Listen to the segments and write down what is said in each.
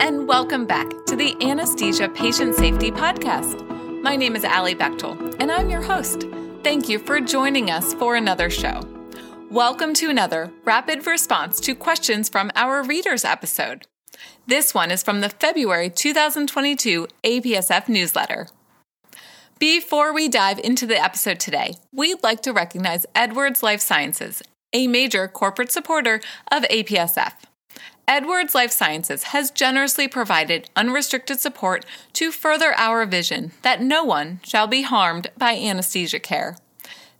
And welcome back to the Anesthesia Patient Safety Podcast. My name is Allie Bechtel, and I'm your host. Thank you for joining us for another show. Welcome to another rapid response to questions from our readers episode. This one is from the February 2022 APSF newsletter. Before we dive into the episode today, we'd like to recognize Edwards Life Sciences, a major corporate supporter of APSF. Edwards Life Sciences has generously provided unrestricted support to further our vision that no one shall be harmed by anesthesia care.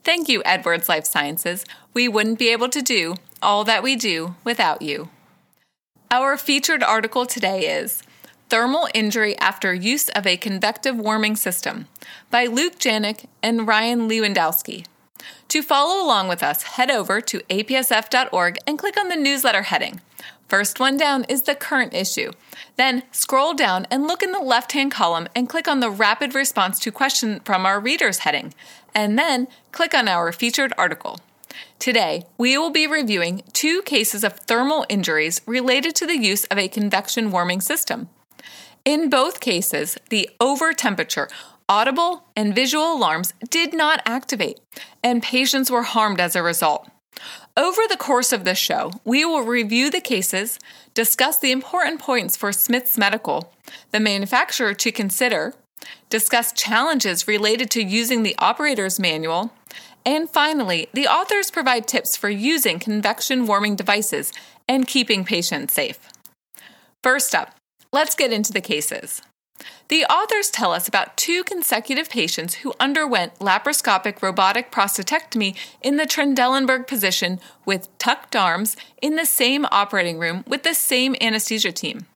Thank you, Edwards Life Sciences. We wouldn't be able to do all that we do without you. Our featured article today is Thermal Injury After Use of a Convective Warming System by Luke Janik and Ryan Lewandowski. To follow along with us, head over to apsf.org and click on the newsletter heading. First one down is the current issue. Then scroll down and look in the left hand column and click on the rapid response to question from our readers heading, and then click on our featured article. Today, we will be reviewing two cases of thermal injuries related to the use of a convection warming system. In both cases, the over temperature, audible, and visual alarms did not activate, and patients were harmed as a result. Over the course of this show, we will review the cases, discuss the important points for Smiths Medical, the manufacturer to consider, discuss challenges related to using the operator's manual, and finally, the authors provide tips for using convection warming devices and keeping patients safe. First up, let's get into the cases. The authors tell us about two consecutive patients who underwent laparoscopic robotic prostatectomy in the Trendelenburg position with tucked arms in the same operating room with the same anesthesia team.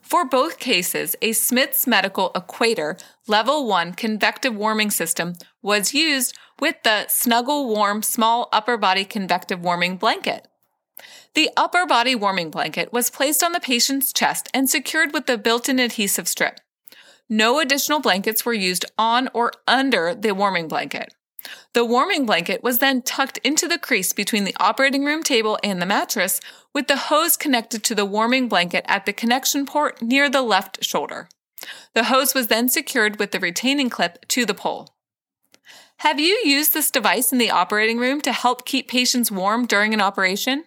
For both cases, a Smiths Medical Equator Level 1 convective warming system was used with the Snuggle Warm Small Upper Body Convective Warming Blanket. The upper body warming blanket was placed on the patient's chest and secured with the built in adhesive strip. No additional blankets were used on or under the warming blanket. The warming blanket was then tucked into the crease between the operating room table and the mattress, with the hose connected to the warming blanket at the connection port near the left shoulder. The hose was then secured with the retaining clip to the pole. Have you used this device in the operating room to help keep patients warm during an operation?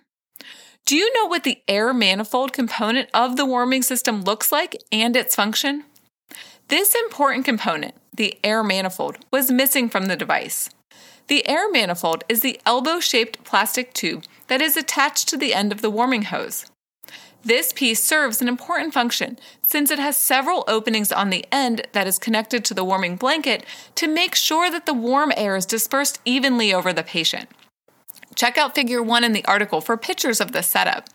Do you know what the air manifold component of the warming system looks like and its function? This important component, the air manifold, was missing from the device. The air manifold is the elbow shaped plastic tube that is attached to the end of the warming hose. This piece serves an important function since it has several openings on the end that is connected to the warming blanket to make sure that the warm air is dispersed evenly over the patient. Check out figure 1 in the article for pictures of this setup.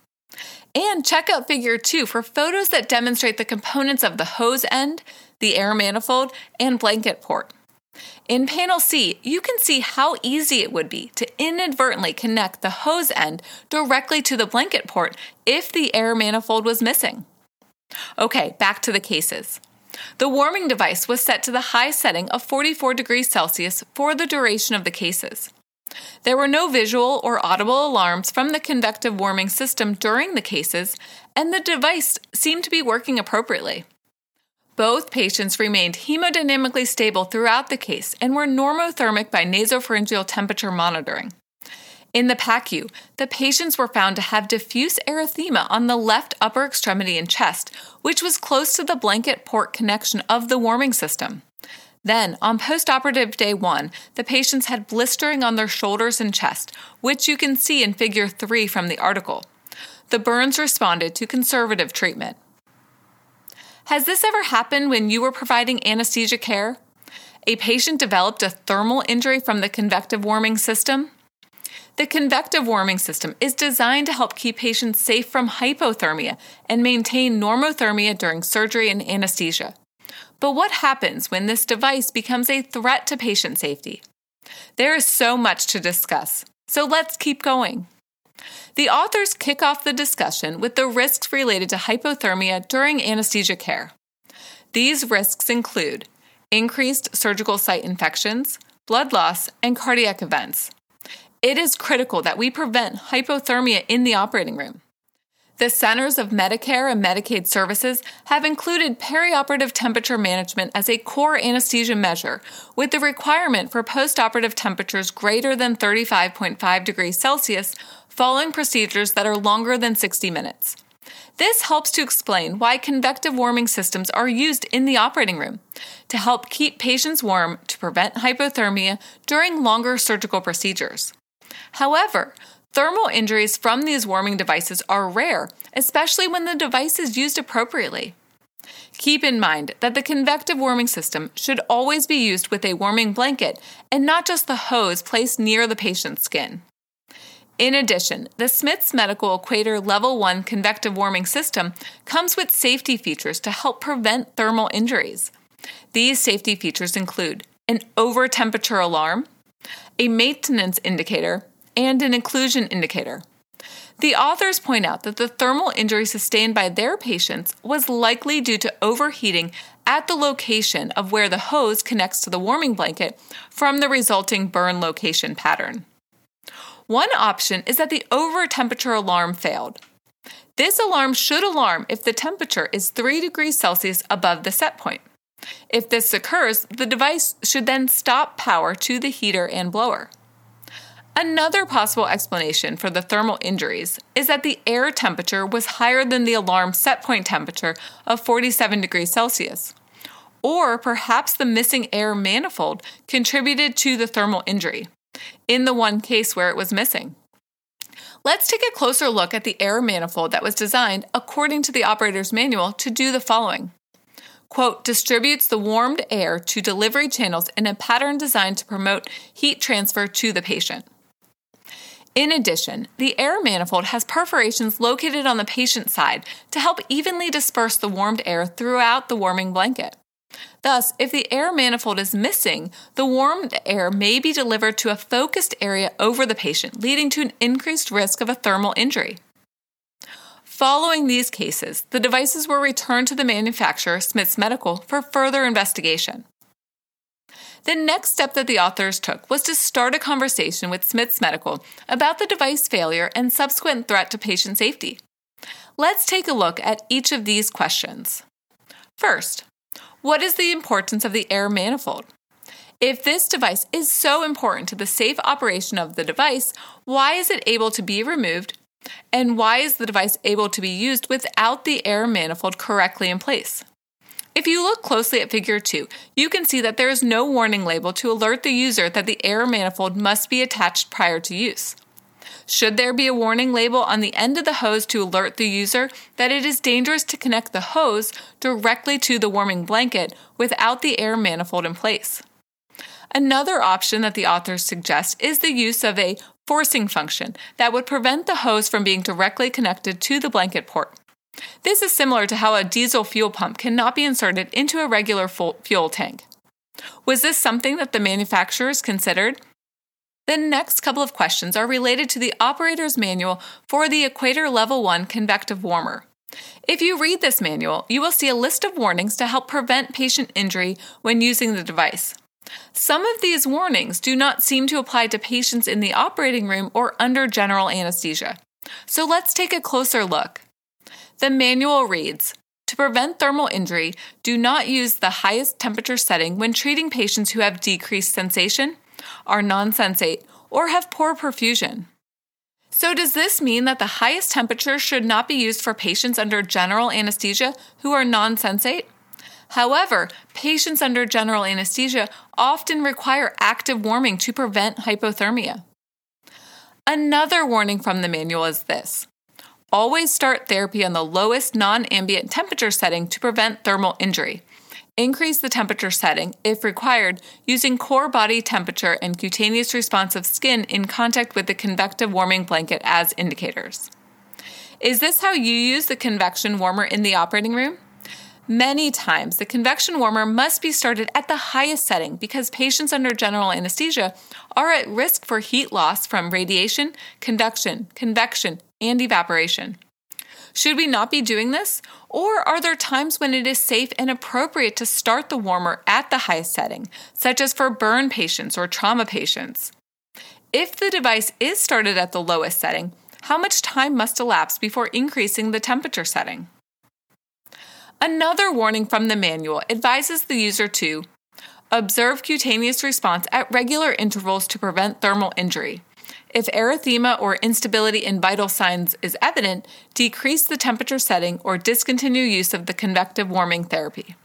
And check out figure 2 for photos that demonstrate the components of the hose end, the air manifold, and blanket port. In panel C, you can see how easy it would be to inadvertently connect the hose end directly to the blanket port if the air manifold was missing. Okay, back to the cases. The warming device was set to the high setting of 44 degrees Celsius for the duration of the cases. There were no visual or audible alarms from the convective warming system during the cases, and the device seemed to be working appropriately. Both patients remained hemodynamically stable throughout the case and were normothermic by nasopharyngeal temperature monitoring. In the PACU, the patients were found to have diffuse erythema on the left upper extremity and chest, which was close to the blanket port connection of the warming system. Then, on postoperative day one, the patients had blistering on their shoulders and chest, which you can see in figure 3 from the article. The burns responded to conservative treatment. Has this ever happened when you were providing anesthesia care? A patient developed a thermal injury from the convective warming system? The convective warming system is designed to help keep patients safe from hypothermia and maintain normothermia during surgery and anesthesia. But what happens when this device becomes a threat to patient safety? There is so much to discuss, so let's keep going. The authors kick off the discussion with the risks related to hypothermia during anesthesia care. These risks include increased surgical site infections, blood loss, and cardiac events. It is critical that we prevent hypothermia in the operating room. The Centers of Medicare and Medicaid Services have included perioperative temperature management as a core anesthesia measure, with the requirement for postoperative temperatures greater than 35.5 degrees Celsius following procedures that are longer than 60 minutes. This helps to explain why convective warming systems are used in the operating room to help keep patients warm to prevent hypothermia during longer surgical procedures. However, thermal injuries from these warming devices are rare, especially when the device is used appropriately. Keep in mind that the convective warming system should always be used with a warming blanket and not just the hose placed near the patient's skin. In addition, the Smiths Medical Equator Level 1 convective warming system comes with safety features to help prevent thermal injuries. These safety features include an over temperature alarm, a maintenance indicator, and an occlusion indicator. The authors point out that the thermal injury sustained by their patients was likely due to overheating at the location of where the hose connects to the warming blanket from the resulting burn location pattern. One option is that the over temperature alarm failed. This alarm should alarm if the temperature is 3 degrees Celsius above the set point. If this occurs, the device should then stop power to the heater and blower. Another possible explanation for the thermal injuries is that the air temperature was higher than the alarm set point temperature of 47 degrees Celsius. Or perhaps the missing air manifold contributed to the thermal injury in the one case where it was missing. Let's take a closer look at the air manifold that was designed according to the operator's manual to do the following. Quote, distributes the warmed air to delivery channels in a pattern designed to promote heat transfer to the patient. In addition, the air manifold has perforations located on the patient side to help evenly disperse the warmed air throughout the warming blanket. Thus, if the air manifold is missing, the warmed air may be delivered to a focused area over the patient, leading to an increased risk of a thermal injury. Following these cases, the devices were returned to the manufacturer, Smiths Medical, for further investigation. The next step that the authors took was to start a conversation with Smiths Medical about the device failure and subsequent threat to patient safety. Let's take a look at each of these questions. First, what is the importance of the air manifold? If this device is so important to the safe operation of the device, why is it able to be removed? And why is the device able to be used without the air manifold correctly in place? If you look closely at figure 2, you can see that there is no warning label to alert the user that the air manifold must be attached prior to use. Should there be a warning label on the end of the hose to alert the user that it is dangerous to connect the hose directly to the warming blanket without the air manifold in place? Another option that the authors suggest is the use of a forcing function that would prevent the hose from being directly connected to the blanket port. This is similar to how a diesel fuel pump cannot be inserted into a regular fuel tank. Was this something that the manufacturers considered? The next couple of questions are related to the operator's manual for the Equator Level 1 convective warmer. If you read this manual, you will see a list of warnings to help prevent patient injury when using the device. Some of these warnings do not seem to apply to patients in the operating room or under general anesthesia. So let's take a closer look. The manual reads To prevent thermal injury, do not use the highest temperature setting when treating patients who have decreased sensation, are non sensate, or have poor perfusion. So, does this mean that the highest temperature should not be used for patients under general anesthesia who are non sensate? However, patients under general anesthesia often require active warming to prevent hypothermia. Another warning from the manual is this always start therapy on the lowest non ambient temperature setting to prevent thermal injury. Increase the temperature setting, if required, using core body temperature and cutaneous responsive skin in contact with the convective warming blanket as indicators. Is this how you use the convection warmer in the operating room? Many times, the convection warmer must be started at the highest setting because patients under general anesthesia are at risk for heat loss from radiation, conduction, convection, and evaporation. Should we not be doing this? Or are there times when it is safe and appropriate to start the warmer at the highest setting, such as for burn patients or trauma patients? If the device is started at the lowest setting, how much time must elapse before increasing the temperature setting? Another warning from the manual advises the user to observe cutaneous response at regular intervals to prevent thermal injury. If erythema or instability in vital signs is evident, decrease the temperature setting or discontinue use of the convective warming therapy.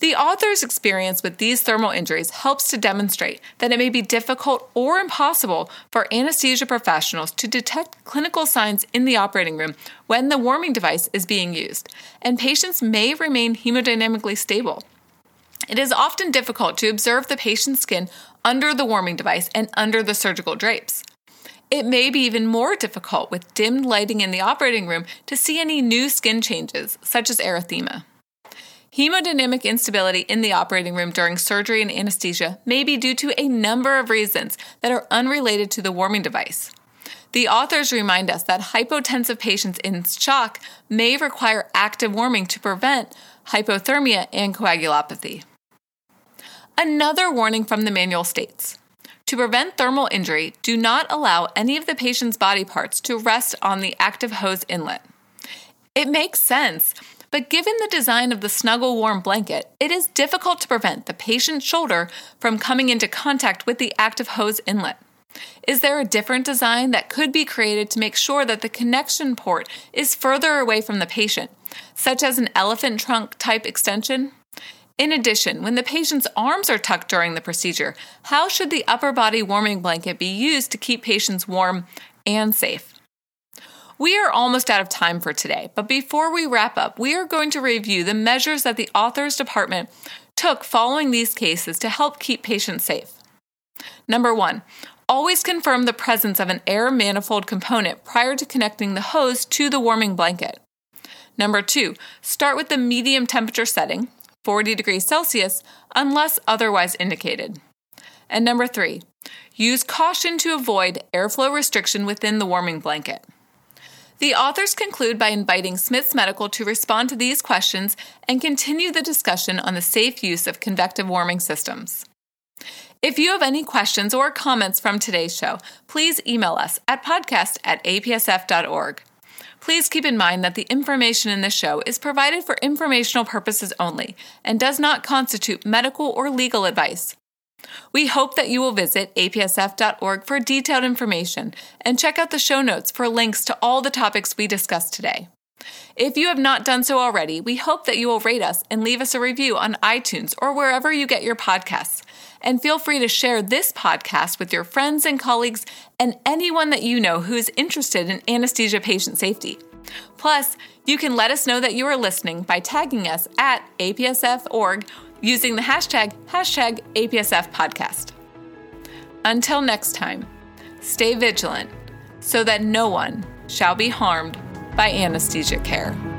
The author's experience with these thermal injuries helps to demonstrate that it may be difficult or impossible for anesthesia professionals to detect clinical signs in the operating room when the warming device is being used, and patients may remain hemodynamically stable. It is often difficult to observe the patient's skin under the warming device and under the surgical drapes. It may be even more difficult with dimmed lighting in the operating room to see any new skin changes, such as erythema. Hemodynamic instability in the operating room during surgery and anesthesia may be due to a number of reasons that are unrelated to the warming device. The authors remind us that hypotensive patients in shock may require active warming to prevent hypothermia and coagulopathy. Another warning from the manual states to prevent thermal injury, do not allow any of the patient's body parts to rest on the active hose inlet. It makes sense, but given the design of the snuggle warm blanket, it is difficult to prevent the patient's shoulder from coming into contact with the active hose inlet. Is there a different design that could be created to make sure that the connection port is further away from the patient, such as an elephant trunk type extension? In addition, when the patient's arms are tucked during the procedure, how should the upper body warming blanket be used to keep patients warm and safe? We are almost out of time for today, but before we wrap up, we are going to review the measures that the authors department took following these cases to help keep patients safe. Number one, always confirm the presence of an air manifold component prior to connecting the hose to the warming blanket. Number two, start with the medium temperature setting, 40 degrees Celsius, unless otherwise indicated. And number three, use caution to avoid airflow restriction within the warming blanket. The authors conclude by inviting Smiths Medical to respond to these questions and continue the discussion on the safe use of convective warming systems. If you have any questions or comments from today's show, please email us at podcast at apsf.org. Please keep in mind that the information in this show is provided for informational purposes only and does not constitute medical or legal advice. We hope that you will visit apsf.org for detailed information and check out the show notes for links to all the topics we discussed today. If you have not done so already, we hope that you will rate us and leave us a review on iTunes or wherever you get your podcasts. And feel free to share this podcast with your friends and colleagues and anyone that you know who is interested in anesthesia patient safety. Plus, you can let us know that you are listening by tagging us at apsf.org using the hashtag hashtag APSF podcast. Until next time, stay vigilant so that no one shall be harmed by anesthesia care.